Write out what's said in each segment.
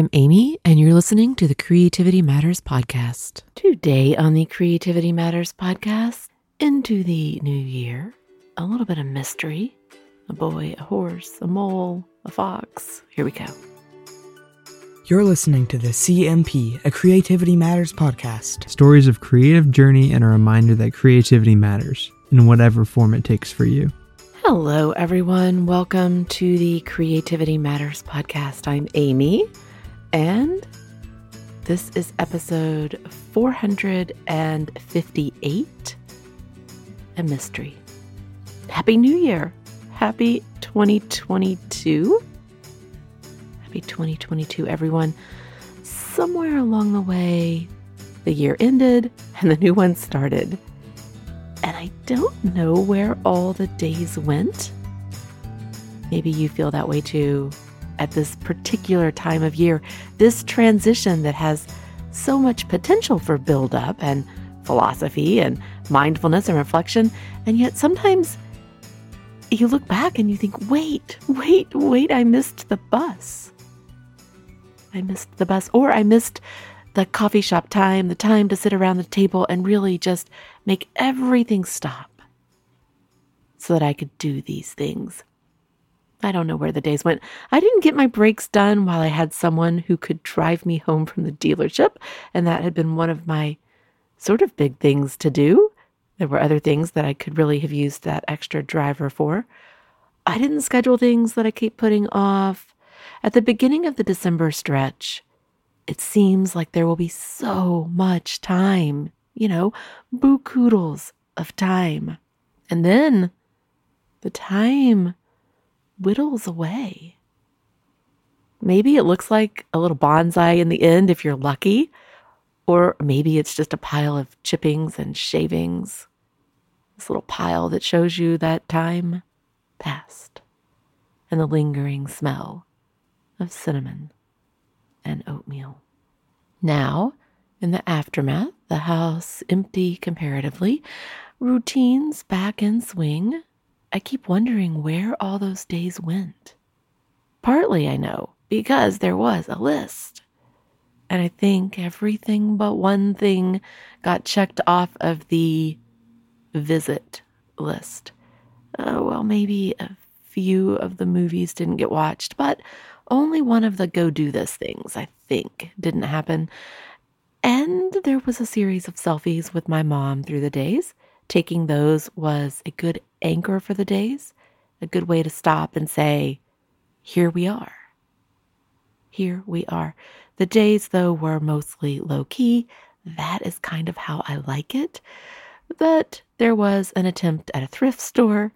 I'm Amy, and you're listening to the Creativity Matters podcast. Today on the Creativity Matters podcast, into the new year, a little bit of mystery a boy, a horse, a mole, a fox. Here we go. You're listening to the CMP, a Creativity Matters podcast. Stories of creative journey and a reminder that creativity matters in whatever form it takes for you. Hello, everyone. Welcome to the Creativity Matters podcast. I'm Amy, and this is episode 458 A Mystery. Happy New Year! Happy 2022. Happy 2022, everyone. Somewhere along the way, the year ended and the new one started. And I don't know where all the days went. Maybe you feel that way too at this particular time of year. This transition that has so much potential for build-up and philosophy and mindfulness and reflection. And yet sometimes you look back and you think, wait, wait, wait, I missed the bus. I missed the bus, or I missed the coffee shop time, the time to sit around the table and really just make everything stop so that I could do these things. I don't know where the days went. I didn't get my brakes done while I had someone who could drive me home from the dealership, and that had been one of my sort of big things to do. There were other things that I could really have used that extra driver for. I didn't schedule things that I keep putting off. At the beginning of the December stretch, it seems like there will be so much time, you know, boo of time. And then the time whittles away. Maybe it looks like a little bonsai in the end if you're lucky, or maybe it's just a pile of chippings and shavings. This little pile that shows you that time passed and the lingering smell of cinnamon and oatmeal. Now, in the aftermath, the house empty comparatively, routines back in swing, I keep wondering where all those days went. Partly, I know, because there was a list. And I think everything but one thing got checked off of the visit list. Uh, well, maybe a few of the movies didn't get watched, but only one of the go do this things, I think, didn't happen. And there was a series of selfies with my mom through the days. Taking those was a good anchor for the days, a good way to stop and say, Here we are. Here we are. The days, though, were mostly low key. That is kind of how I like it. But there was an attempt at a thrift store,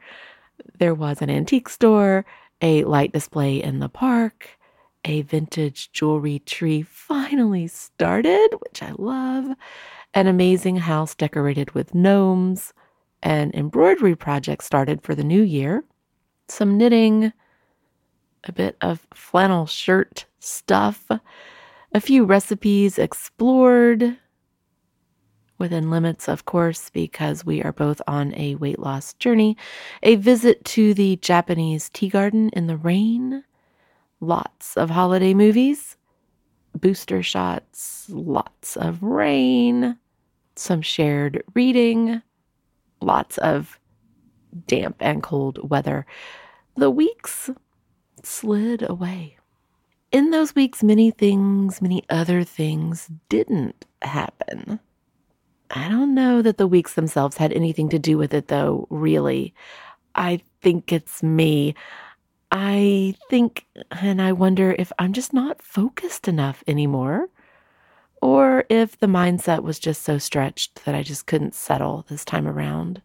there was an antique store, a light display in the park, a vintage jewelry tree finally started, which I love, an amazing house decorated with gnomes, an embroidery project started for the new year, some knitting, a bit of flannel shirt stuff, a few recipes explored, within limits, of course, because we are both on a weight loss journey, a visit to the Japanese tea garden in the rain, lots of holiday movies, booster shots, lots of rain, some shared reading, lots of damp and cold weather. The weeks slid away. In those weeks, many things, many other things didn't happen. I don't know that the weeks themselves had anything to do with it, though, really. I think it's me. I think, and I wonder if I'm just not focused enough anymore, or if the mindset was just so stretched that I just couldn't settle this time around.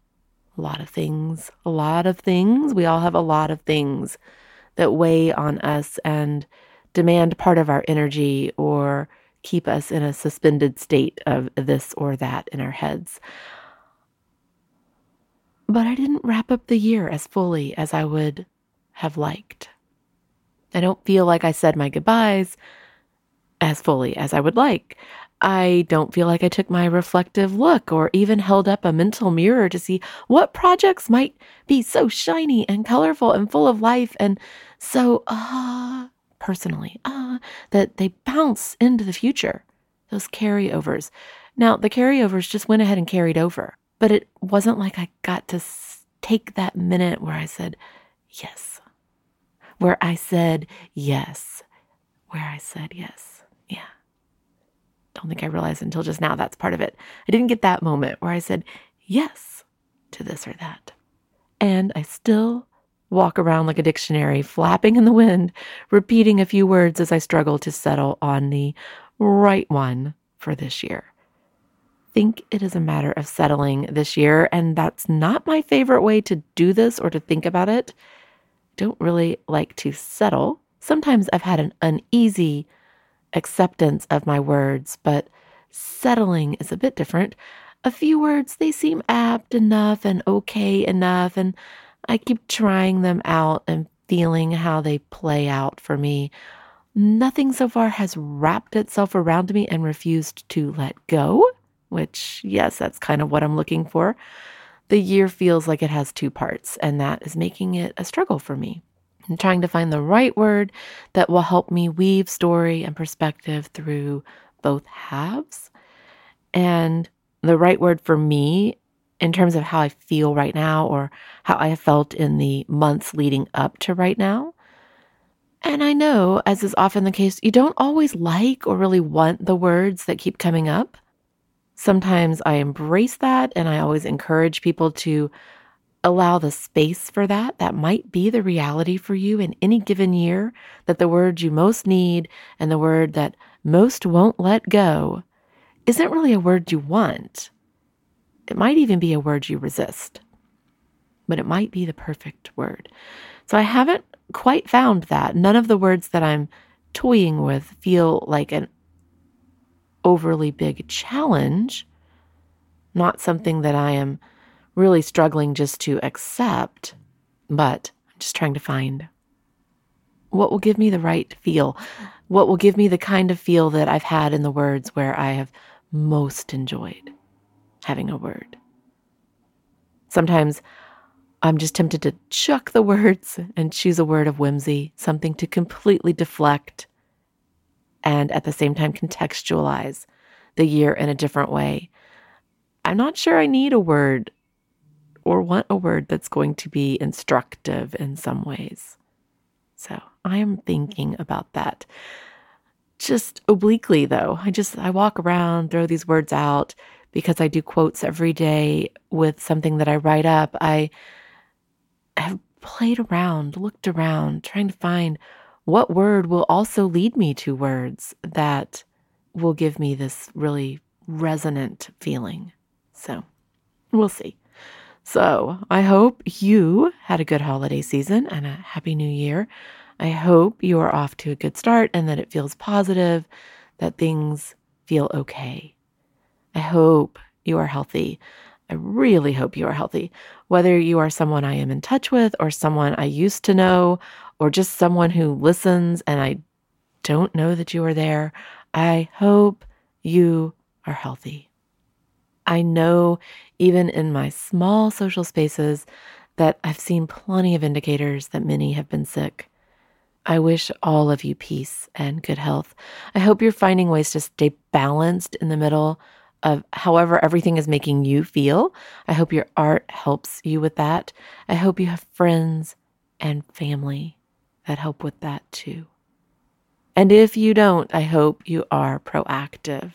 A lot of things, a lot of things. We all have a lot of things that weigh on us and demand part of our energy or keep us in a suspended state of this or that in our heads. But I didn't wrap up the year as fully as I would have liked. I don't feel like I said my goodbyes as fully as I would like. I don't feel like I took my reflective look or even held up a mental mirror to see what projects might be so shiny and colorful and full of life and so, ah, uh, personally, ah, that they bounce into the future, those carryovers. Now, the carryovers just went ahead and carried over, but it wasn't like I got to take that minute where I said, yes, where I said, yes, where I said, yes. Yeah. Don't think I realized until just now that's part of it. I didn't get that moment where I said, yes to this or that. And I still walk around like a dictionary, flapping in the wind, repeating a few words as I struggle to settle on the right one for this year. Think it is a matter of settling this year, and that's not my favorite way to do this or to think about it. Don't really like to settle. Sometimes I've had an uneasy acceptance of my words, but settling is a bit different. A few words, they seem apt enough and okay enough, and I keep trying them out and feeling how they play out for me. Nothing so far has wrapped itself around me and refused to let go, which, yes, that's kind of what I'm looking for. The year feels like it has two parts, and that is making it a struggle for me. I'm trying to find the right word that will help me weave story and perspective through both halves. And the right word for me in terms of how I feel right now or how I have felt in the months leading up to right now. And I know, as is often the case, you don't always like or really want the words that keep coming up. Sometimes I embrace that and I always encourage people to allow the space for that. That might be the reality for you in any given year that the word you most need and the word that most won't let go isn't really a word you want. It might even be a word you resist, but it might be the perfect word. So I haven't quite found that. None of the words that I'm toying with feel like an overly big challenge, not something that I am really struggling just to accept, but I'm just trying to find what will give me the right feel, what will give me the kind of feel that I've had in the words where I have most enjoyed having a word. Sometimes I'm just tempted to chuck the words and choose a word of whimsy, something to completely deflect and at the same time contextualize the year in a different way. I'm not sure I need a word or want a word that's going to be instructive in some ways. So I am thinking about that. Just obliquely, though, I just I walk around, throw these words out, because I do quotes every day with something that I write up, I have played around, looked around, trying to find what word will also lead me to words that will give me this really resonant feeling. So we'll see. So I hope you had a good holiday season and a happy new year. I hope you are off to a good start and that it feels positive, that things feel okay. I hope you are healthy. I really hope you are healthy. Whether you are someone I am in touch with, or someone I used to know, or just someone who listens and I don't know that you are there, I hope you are healthy. I know, even in my small social spaces, that I've seen plenty of indicators that many have been sick. I wish all of you peace and good health. I hope you're finding ways to stay balanced in the middle of however everything is making you feel. I hope your art helps you with that. I hope you have friends and family that help with that too. And if you don't, I hope you are proactive.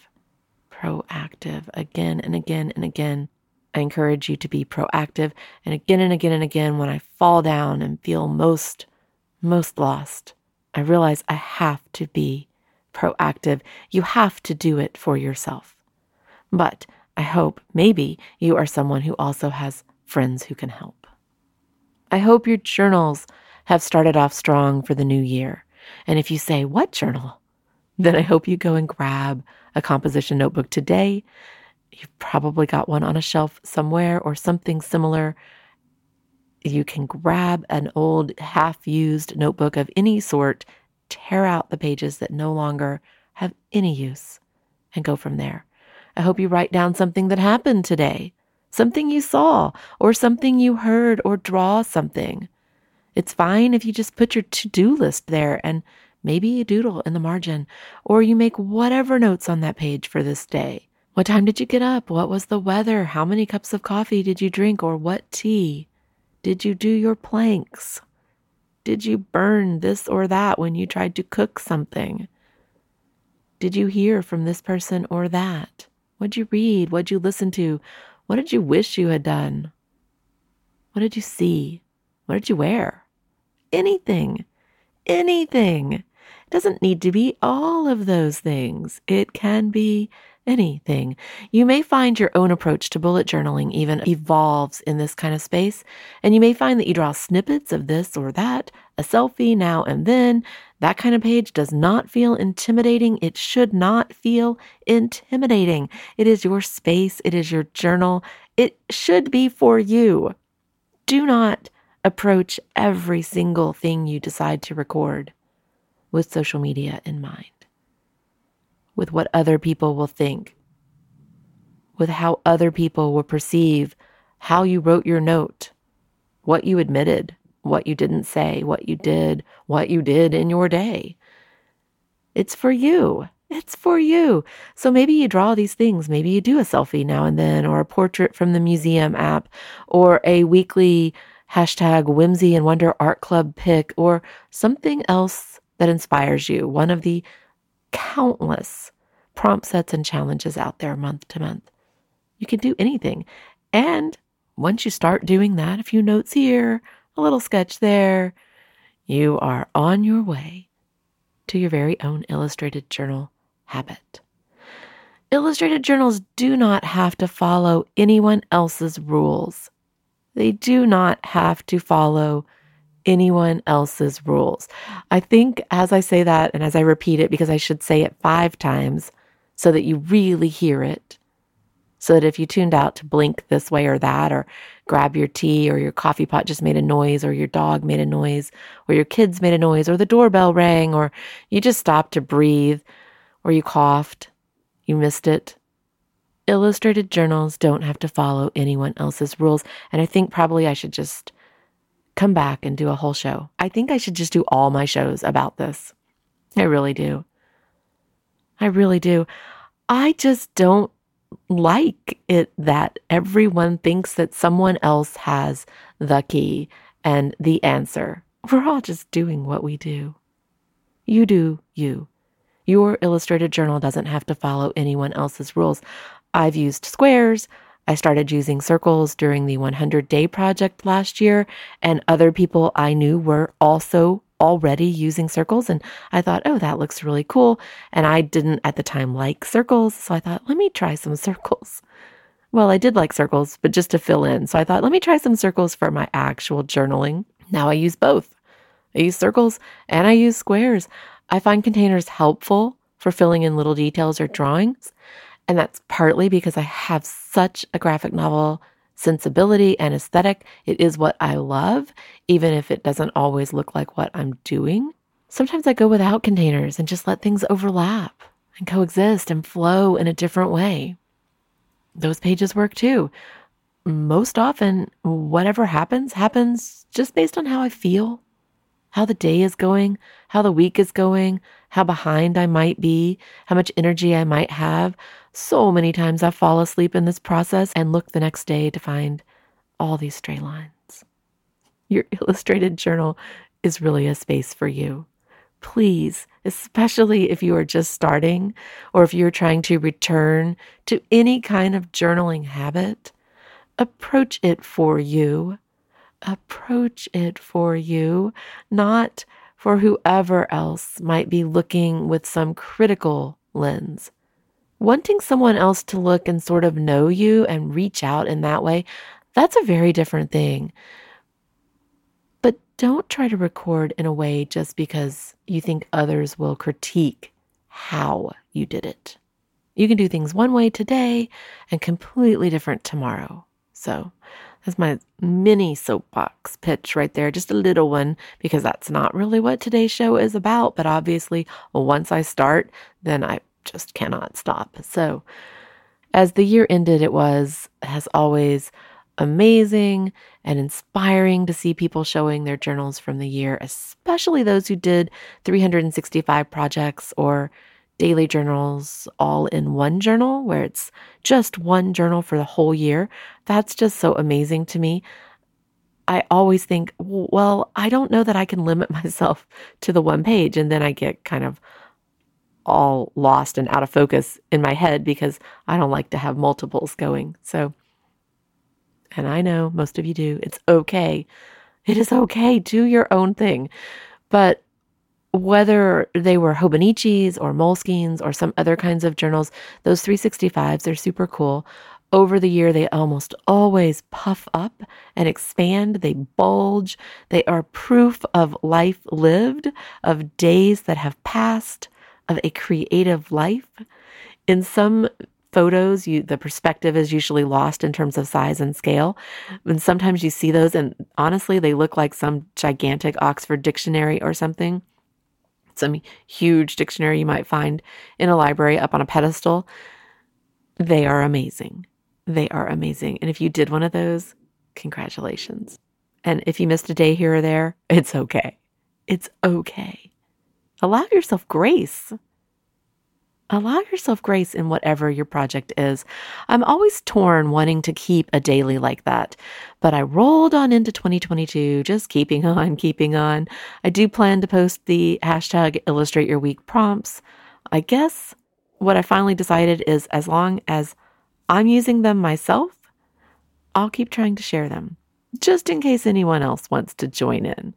Proactive again and again and again. I encourage you to be proactive and again and again and again when I fall down and feel most, most lost. I realize I have to be proactive. You have to do it for yourself. But I hope maybe you are someone who also has friends who can help. I hope your journals have started off strong for the new year. And if you say, What journal? Then I hope you go and grab a composition notebook today. You've probably got one on a shelf somewhere or something similar. You can grab an old half used notebook of any sort, tear out the pages that no longer have any use, and go from there. I hope you write down something that happened today, something you saw, or something you heard, or draw something. It's fine if you just put your to do list there and Maybe you doodle in the margin, or you make whatever notes on that page for this day. What time did you get up? What was the weather? How many cups of coffee did you drink, or what tea? Did you do your planks? Did you burn this or that when you tried to cook something? Did you hear from this person or that? What'd you read? What'd you listen to? What did you wish you had done? What did you see? What did you wear? Anything. Anything. It doesn't need to be all of those things. It can be anything. You may find your own approach to bullet journaling even evolves in this kind of space, and you may find that you draw snippets of this or that, a selfie now and then. That kind of page does not feel intimidating. It should not feel intimidating. It is your space, it is your journal. It should be for you. Do not approach every single thing you decide to record with social media in mind with what other people will think, with how other people will perceive how you wrote your note, what you admitted, what you didn't say, what you did, what you did in your day. It's for you. It's for you. So maybe you draw these things. Maybe you do a selfie now and then, or a portrait from the museum app, or a weekly hashtag whimsy and wonder art club pick, or something else that inspires you. One of the countless prompt sets and challenges out there month to month. You can do anything. And once you start doing that, a few notes here, a little sketch there, you are on your way to your very own illustrated journal habit. Illustrated journals do not have to follow anyone else's rules. They do not have to follow anyone else's rules. I think as I say that and as I repeat it, because I should say it five times so that you really hear it, so that if you tuned out to blink this way or that, or grab your tea, or your coffee pot just made a noise, or your dog made a noise, or your kids made a noise, or the doorbell rang, or you just stopped to breathe, or you coughed, you missed it. Illustrated journals don't have to follow anyone else's rules. And I think probably I should just come back and do a whole show. I think I should just do all my shows about this. I really do. I really do. I just don't like it that everyone thinks that someone else has the key and the answer. We're all just doing what we do. You do you. Your illustrated journal doesn't have to follow anyone else's rules. I've used squares. I started using circles during the 100 day project last year, and other people I knew were also already using circles. And I thought, oh, that looks really cool. And I didn't at the time like circles. So I thought, let me try some circles. Well, I did like circles, but just to fill in. So I thought, let me try some circles for my actual journaling. Now I use both. I use circles and I use squares. I find containers helpful for filling in little details or drawings. And that's partly because I have such a graphic novel sensibility and aesthetic. It is what I love, even if it doesn't always look like what I'm doing. Sometimes I go without containers and just let things overlap and coexist and flow in a different way. Those pages work too. Most often, whatever happens, happens just based on how I feel how the day is going, how the week is going, how behind I might be, how much energy I might have. So many times I fall asleep in this process and look the next day to find all these stray lines. Your illustrated journal is really a space for you. Please, especially if you are just starting or if you're trying to return to any kind of journaling habit, approach it for you approach it for you, not for whoever else might be looking with some critical lens. Wanting someone else to look and sort of know you and reach out in that way, that's a very different thing. But don't try to record in a way just because you think others will critique how you did it. You can do things one way today and completely different tomorrow. So that's my mini soapbox pitch right there, just a little one, because that's not really what today's show is about. But obviously, once I start, then I just cannot stop. So, as the year ended, it was, as always, amazing and inspiring to see people showing their journals from the year, especially those who did 365 projects or daily journals all in one journal, where it's just one journal for the whole year. That's just so amazing to me. I always think, well, I don't know that I can limit myself to the one page. And then I get kind of all lost and out of focus in my head because I don't like to have multiples going. So, and I know most of you do, it's okay. It is okay. Do your own thing. But whether they were Hobonichis or Moleskines or some other kinds of journals, those 365s, they're super cool. Over the year, they almost always puff up and expand. They bulge. They are proof of life lived, of days that have passed, of a creative life. In some photos, you the perspective is usually lost in terms of size and scale. And sometimes you see those, and honestly, they look like some gigantic Oxford dictionary or something. Some huge dictionary you might find in a library up on a pedestal. They are amazing. They are amazing. And if you did one of those, congratulations. And if you missed a day here or there, it's okay. It's okay. Allow yourself grace. Allow yourself grace in whatever your project is. I'm always torn wanting to keep a daily like that, but I rolled on into 2022, just keeping on, keeping on. I do plan to post the hashtag illustrate your week prompts. I guess what I finally decided is as long as I'm using them myself, I'll keep trying to share them just in case anyone else wants to join in.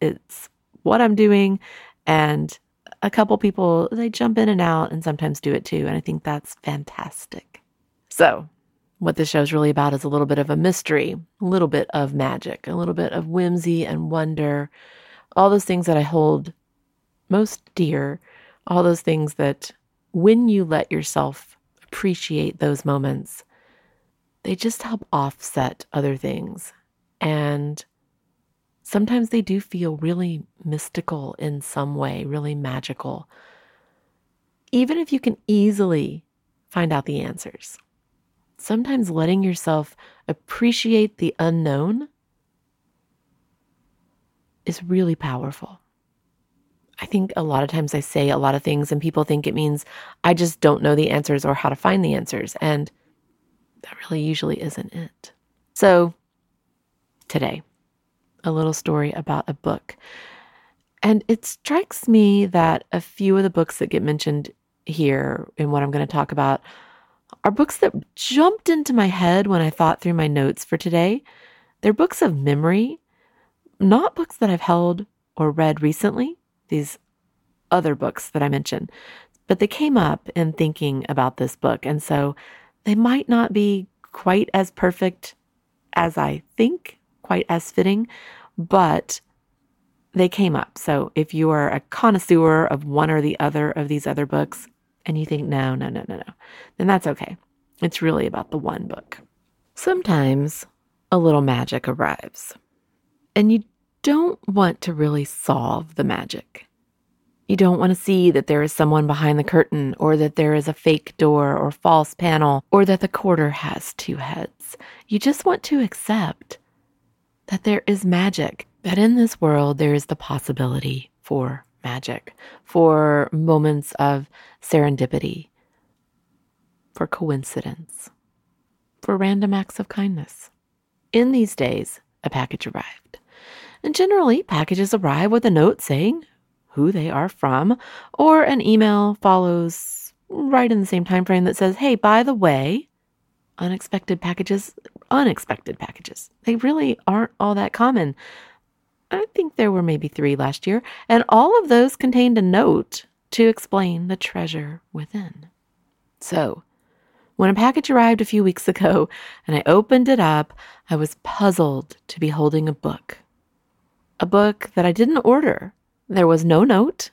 It's what I'm doing, and a couple people, they jump in and out and sometimes do it too. And I think that's fantastic. So, what this show is really about is a little bit of a mystery, a little bit of magic, a little bit of whimsy and wonder, all those things that I hold most dear, all those things that when you let yourself appreciate those moments, they just help offset other things. And sometimes they do feel really mystical in some way, really magical. Even if you can easily find out the answers, sometimes letting yourself appreciate the unknown is really powerful. I think a lot of times I say a lot of things and people think it means I just don't know the answers or how to find the answers. And that really usually isn't it. So, today, a little story about a book. And it strikes me that a few of the books that get mentioned here in what I'm going to talk about are books that jumped into my head when I thought through my notes for today. They're books of memory, not books that I've held or read recently, these other books that I mentioned, but they came up in thinking about this book. And so they might not be quite as perfect as I think, quite as fitting, but they came up. So if you are a connoisseur of one or the other of these other books and you think, no, no, no, no, no, then that's okay. It's really about the one book. Sometimes a little magic arrives and you don't want to really solve the magic. You don't want to see that there is someone behind the curtain, or that there is a fake door or false panel, or that the quarter has two heads. You just want to accept that there is magic, that in this world there is the possibility for magic, for moments of serendipity, for coincidence, for random acts of kindness. In these days, a package arrived. And generally, packages arrive with a note saying who they are from, or an email follows right in the same time frame that says, "Hey, by the way, unexpected packages, unexpected packages. They really aren't all that common. I think there were maybe 3 last year, and all of those contained a note to explain the treasure within." So, when a package arrived a few weeks ago and I opened it up, I was puzzled to be holding a book. A book that I didn't order there was no note,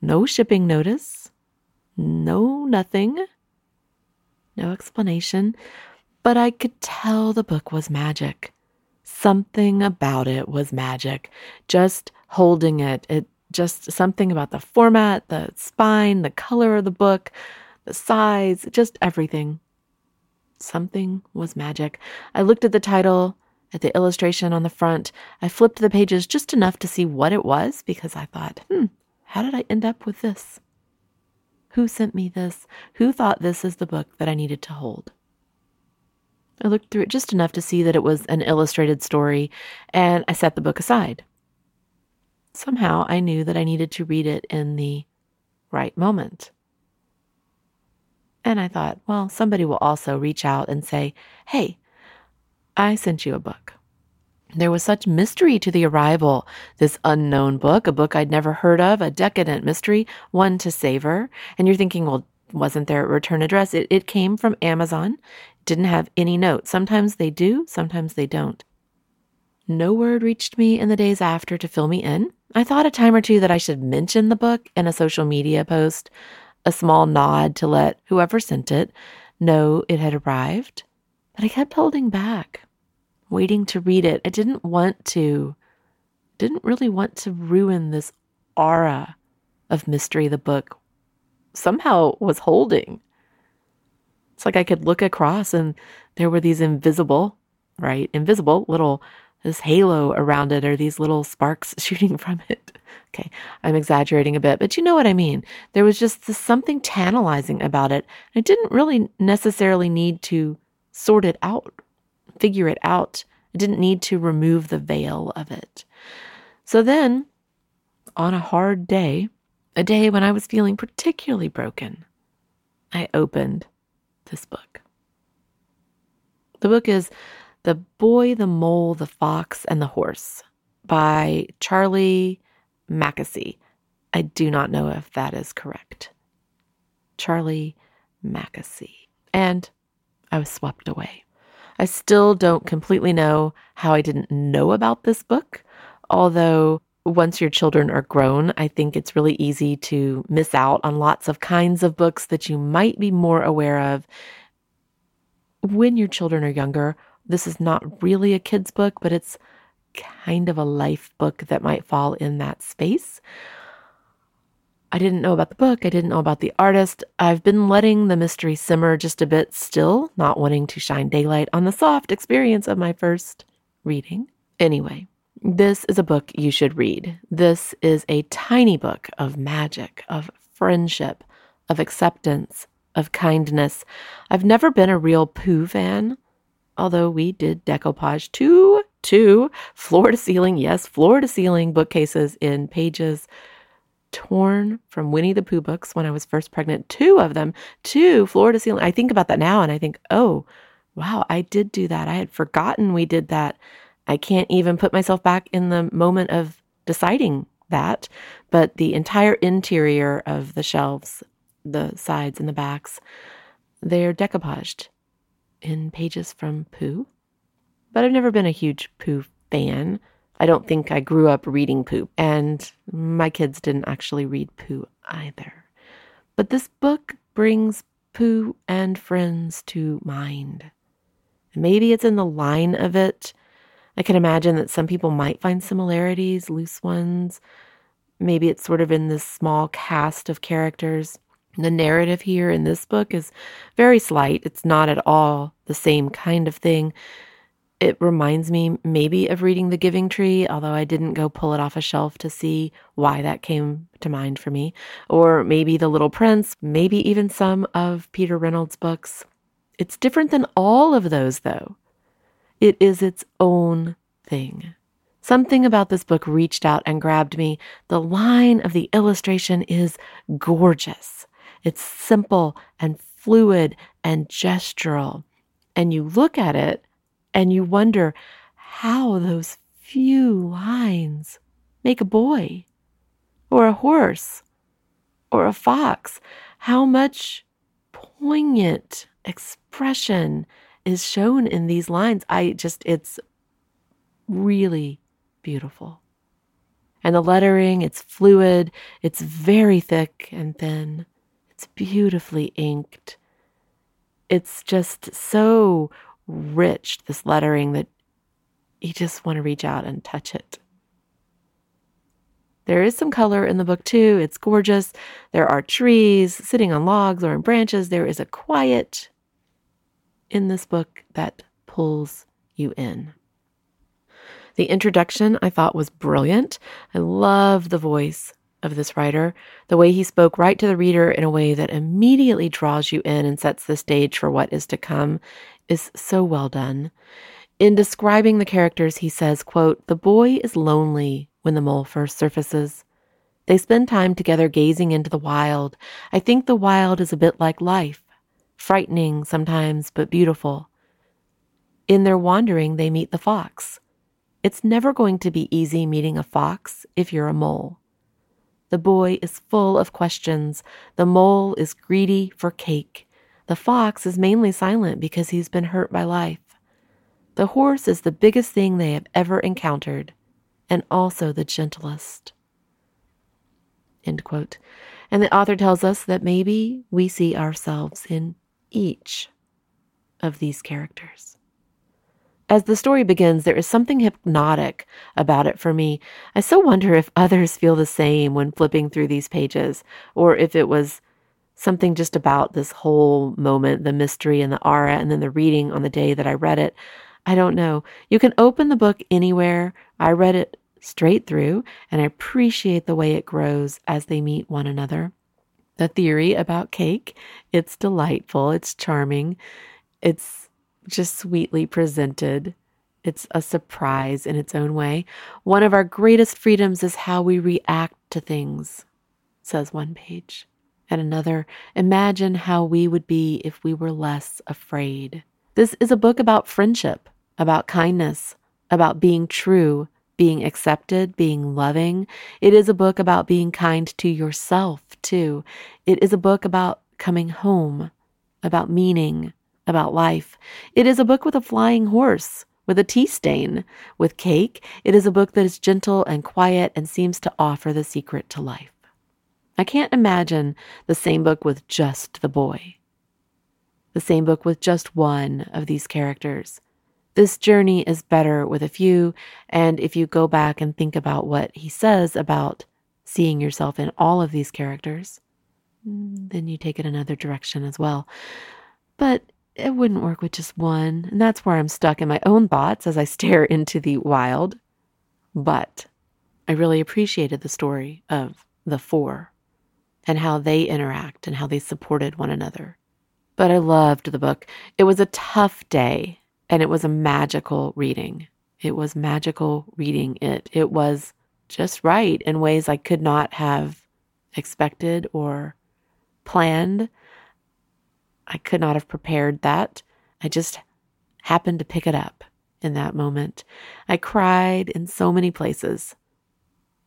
no shipping notice, no nothing, no explanation, but I could tell the book was magic. Something about it was magic. Just holding it, it just something about the format, the spine, the color of the book, the size, just everything. Something was magic. I looked at the title, at the illustration on the front. I flipped the pages just enough to see what it was because I thought, hmm, how did I end up with this? Who sent me this? Who thought this is the book that I needed to hold? I looked through it just enough to see that it was an illustrated story, and I set the book aside. Somehow I knew that I needed to read it in the right moment. And I thought, well, somebody will also reach out and say, hey, I sent you a book. There was such mystery to the arrival. This unknown book, a book I'd never heard of, a decadent mystery, one to savor. And you're thinking, well, wasn't there a return address? It, it came from Amazon, didn't have any note. Sometimes they do, sometimes they don't. No word reached me in the days after to fill me in. I thought a time or two that I should mention the book in a social media post, a small nod to let whoever sent it know it had arrived. But I kept holding back waiting to read it. I didn't want to, didn't really want to ruin this aura of mystery the book somehow was holding. It's like I could look across and there were these invisible, right? Invisible little, this halo around it or these little sparks shooting from it. Okay, I'm exaggerating a bit, but you know what I mean. There was just this, something tantalizing about it. I didn't really necessarily need to sort it out figure it out. I didn't need to remove the veil of it. So then, on a hard day, a day when I was feeling particularly broken, I opened this book. The book is The Boy, the Mole, the Fox, and the Horse by Charlie Mackesy. I do not know if that is correct. Charlie Mackesy. And I was swept away. I still don't completely know how I didn't know about this book, although once your children are grown, I think it's really easy to miss out on lots of kinds of books that you might be more aware of when your children are younger. This is not really a kid's book, but it's kind of a life book that might fall in that space. I didn't know about the book. I didn't know about the artist. I've been letting the mystery simmer just a bit still, not wanting to shine daylight on the soft experience of my first reading. Anyway, this is a book you should read. This is a tiny book of magic, of friendship, of acceptance, of kindness. I've never been a real Pooh fan, although we did decoupage two, two floor to ceiling, yes, floor to ceiling bookcases in pages torn from Winnie the Pooh books when I was first pregnant, two of them, two floor to ceiling. I think about that now and I think, oh, wow, I did do that. I had forgotten we did that. I can't even put myself back in the moment of deciding that. But the entire interior of the shelves, the sides and the backs, they're decoupaged in pages from Pooh. But I've never been a huge Pooh fan. I don't think I grew up reading Pooh, and my kids didn't actually read Pooh either. But this book brings Pooh and friends to mind. Maybe it's in the line of it. I can imagine that some people might find similarities, loose ones. Maybe it's sort of in this small cast of characters. The narrative here in this book is very slight. It's not at all the same kind of thing it reminds me maybe of reading The Giving Tree, although I didn't go pull it off a shelf to see why that came to mind for me. Or maybe The Little Prince, maybe even some of Peter Reynolds' books. It's different than all of those, though. It is its own thing. Something about this book reached out and grabbed me. The line of the illustration is gorgeous. It's simple and fluid and gestural. And you look at it and you wonder how those few lines make a boy or a horse or a fox. How much poignant expression is shown in these lines. I just, it's really beautiful. And the lettering, it's fluid, it's very thick and thin, it's beautifully inked. It's just so rich, this lettering, that you just want to reach out and touch it. There is some color in the book too. It's gorgeous. There are trees sitting on logs or in branches. There is a quiet in this book that pulls you in. The introduction I thought was brilliant. I love the voice of this writer, the way he spoke right to the reader in a way that immediately draws you in and sets the stage for what is to come is so well done. In describing the characters, he says, quote, "The boy is lonely when the mole first surfaces. They spend time together gazing into the wild. I think the wild is a bit like life, frightening sometimes, but beautiful. In their wandering, they meet the fox. It's never going to be easy meeting a fox if you're a mole. The boy is full of questions. The mole is greedy for cake. The fox is mainly silent because he's been hurt by life. The horse is the biggest thing they have ever encountered, and also the gentlest. End quote. And the author tells us that maybe we see ourselves in each of these characters. As the story begins, there is something hypnotic about it for me. I so wonder if others feel the same when flipping through these pages, or if it was something just about this whole moment, the mystery and the aura, and then the reading on the day that I read it. I don't know. You can open the book anywhere. I read it straight through, and I appreciate the way it grows as they meet one another. The theory about cake, it's delightful, it's charming, it's just sweetly presented. It's a surprise in its own way. One of our greatest freedoms is how we react to things, says one page. And another, imagine how we would be if we were less afraid. This is a book about friendship, about kindness, about being true, being accepted, being loving. It is a book about being kind to yourself, too. It is a book about coming home, about meaning, about life. It is a book with a flying horse, with a tea stain, with cake. It is a book that is gentle and quiet and seems to offer the secret to life. I can't imagine the same book with just the boy, the same book with just one of these characters. This journey is better with a few, and if you go back and think about what he says about seeing yourself in all of these characters, mm. then you take it another direction as well. But it wouldn't work with just one, and that's where I'm stuck in my own thoughts as I stare into the wild. But I really appreciated the story of the four and how they interact and how they supported one another. But I loved the book. It was a tough day and it was a magical reading. It was magical reading it. It was just right in ways I could not have expected or planned. I could not have prepared that. I just happened to pick it up in that moment. I cried in so many places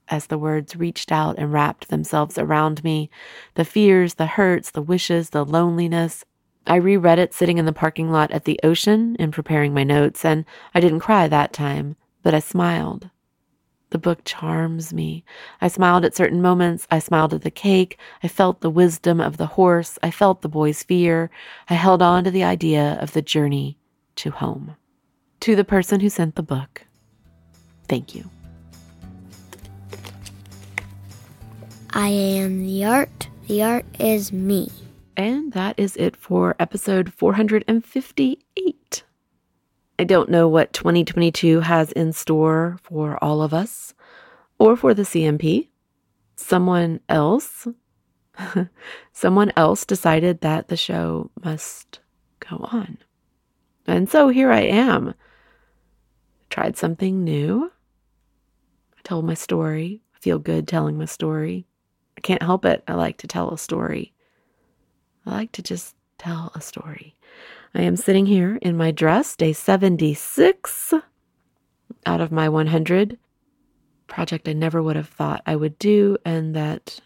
as the words reached out and wrapped themselves around me the fears, the hurts, the wishes, the loneliness. I reread it sitting in the parking lot at the ocean in preparing my notes, and I didn't cry that time, but I smiled. The book charms me. I smiled at certain moments. I smiled at the cake. I felt the wisdom of the horse. I felt the boy's fear. I held on to the idea of the journey to home. To the person who sent the book, thank you. I am the art. The art is me. And that is it for episode 458. I don't know what 2022 has in store for all of us or for the CMP. Someone else, someone else decided that the show must go on. And so here I am. Tried something new. I told my story. I feel good telling my story. I can't help it. I like to tell a story. I like to just tell a story. I am sitting here in my dress, day 76 out of my 100 project I never would have thought I would do, and that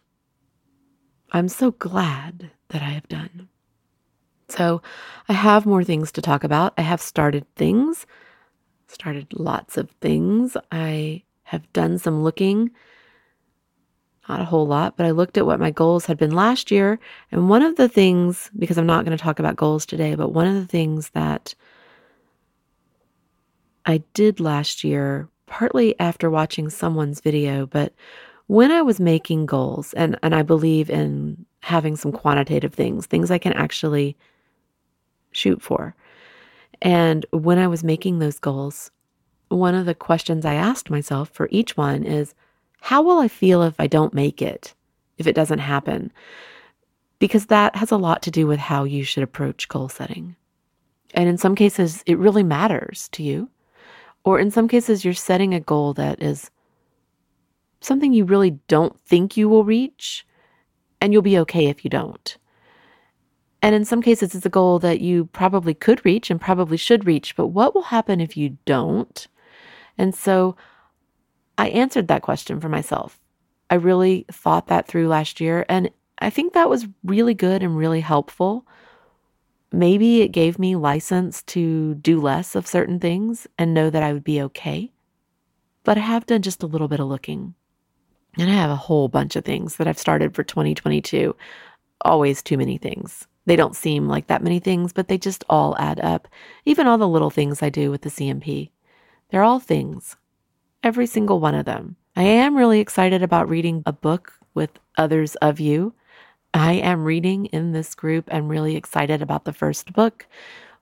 I'm so glad that I have done. So, I have more things to talk about. I have started things, started lots of things. I have done some looking not a whole lot, but I looked at what my goals had been last year. And one of the things, because I'm not going to talk about goals today, but one of the things that I did last year, partly after watching someone's video, but when I was making goals, and, and I believe in having some quantitative things, things I can actually shoot for. And when I was making those goals, one of the questions I asked myself for each one is how will I feel if I don't make it, if it doesn't happen? Because that has a lot to do with how you should approach goal setting. And in some cases, it really matters to you. Or in some cases, you're setting a goal that is something you really don't think you will reach, and you'll be okay if you don't. And in some cases, it's a goal that you probably could reach and probably should reach, but what will happen if you don't? And so I answered that question for myself. I really thought that through last year, and I think that was really good and really helpful. Maybe it gave me license to do less of certain things and know that I would be okay. But I have done just a little bit of looking. And I have a whole bunch of things that I've started for 2022. Always too many things. They don't seem like that many things, but they just all add up. Even all the little things I do with the CMP. They're all things. Every single one of them. I am really excited about reading a book with others of you. I am reading in this group. I'm really excited about the first book,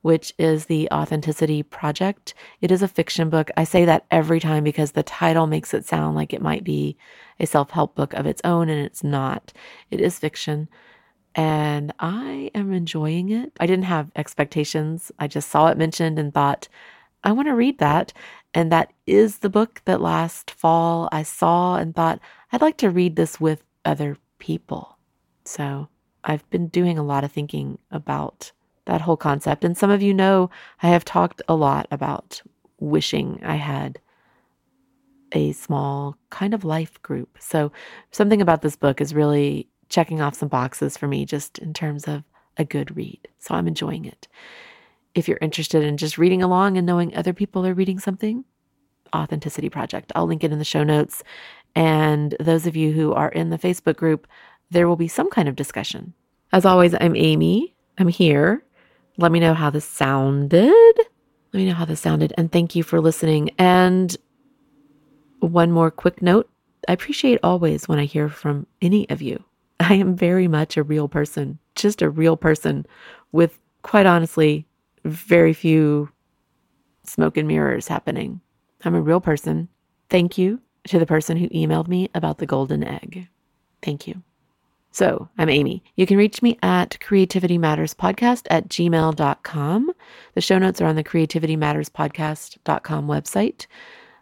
which is The Authenticity Project. It is a fiction book. I say that every time because the title makes it sound like it might be a self help book of its own, and it's not. It is fiction and I am enjoying it. I didn't have expectations. I just saw it mentioned and thought, I want to read that. And that is the book that last fall I saw and thought, I'd like to read this with other people. So I've been doing a lot of thinking about that whole concept. And some of you know I have talked a lot about wishing I had a small kind of life group. So something about this book is really checking off some boxes for me just in terms of a good read. So I'm enjoying it. If you're interested in just reading along and knowing other people are reading something, Authenticity Project. I'll link it in the show notes. And those of you who are in the Facebook group, there will be some kind of discussion. As always, I'm Amy. I'm here. Let me know how this sounded. Let me know how this sounded. And thank you for listening. And one more quick note I appreciate always when I hear from any of you. I am very much a real person, just a real person with, quite honestly, very few smoke and mirrors happening. I'm a real person. Thank you to the person who emailed me about the golden egg. Thank you. So I'm Amy. You can reach me at Creativity Matters Podcast at gmail.com. The show notes are on the Creativity Matters Podcast.com website.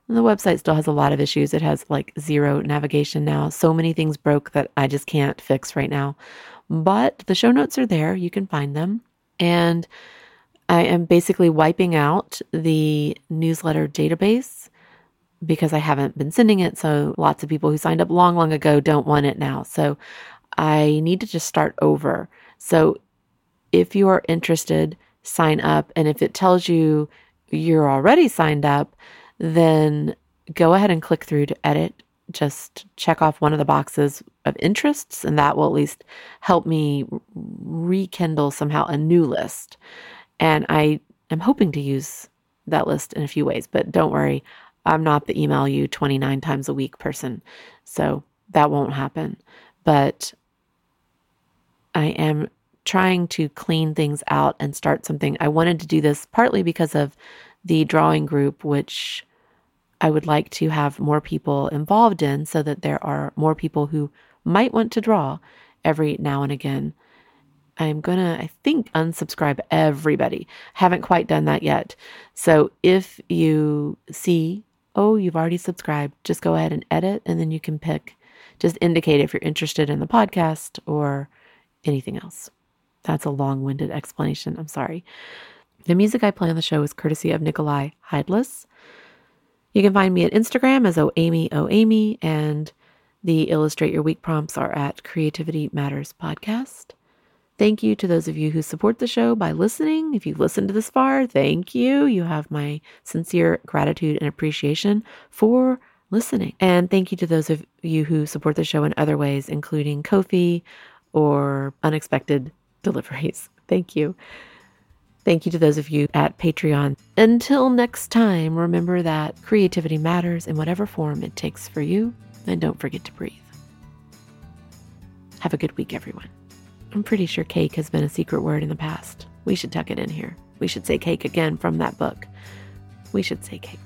The website still has a lot of issues. It has like zero navigation now. So many things broke that I just can't fix right now. But the show notes are there. You can find them. And I am basically wiping out the newsletter database because I haven't been sending it. So lots of people who signed up long, long ago don't want it now. So I need to just start over. So if you are interested, sign up. And if it tells you you're already signed up, then go ahead and click through to edit. Just check off one of the boxes of interests, and that will at least help me rekindle somehow a new list. And I am hoping to use that list in a few ways, but don't worry, I'm not the email you 29 times a week person. So that won't happen. But I am trying to clean things out and start something. I wanted to do this partly because of the drawing group, which I would like to have more people involved in so that there are more people who might want to draw every now and again. I'm going to, I think, unsubscribe everybody. Haven't quite done that yet. So if you see, oh, you've already subscribed, just go ahead and edit and then you can pick, just indicate if you're interested in the podcast or anything else. That's a long winded explanation. I'm sorry. The music I play on the show is courtesy of Nicolai Heidlas. You can find me at Instagram as OAmy OAmy, and the Illustrate Your Week prompts are at Creativity Matters Podcast. Thank you to those of you who support the show by listening. If you've listened to this far, thank you. You have my sincere gratitude and appreciation for listening. And thank you to those of you who support the show in other ways, including Ko-fi or unexpected deliveries. Thank you. Thank you to those of you at Patreon. Until next time, remember that creativity matters in whatever form it takes for you, and don't forget to breathe. Have a good week, everyone. I'm pretty sure cake has been a secret word in the past. We should tuck it in here. We should say cake again from that book. We should say cake.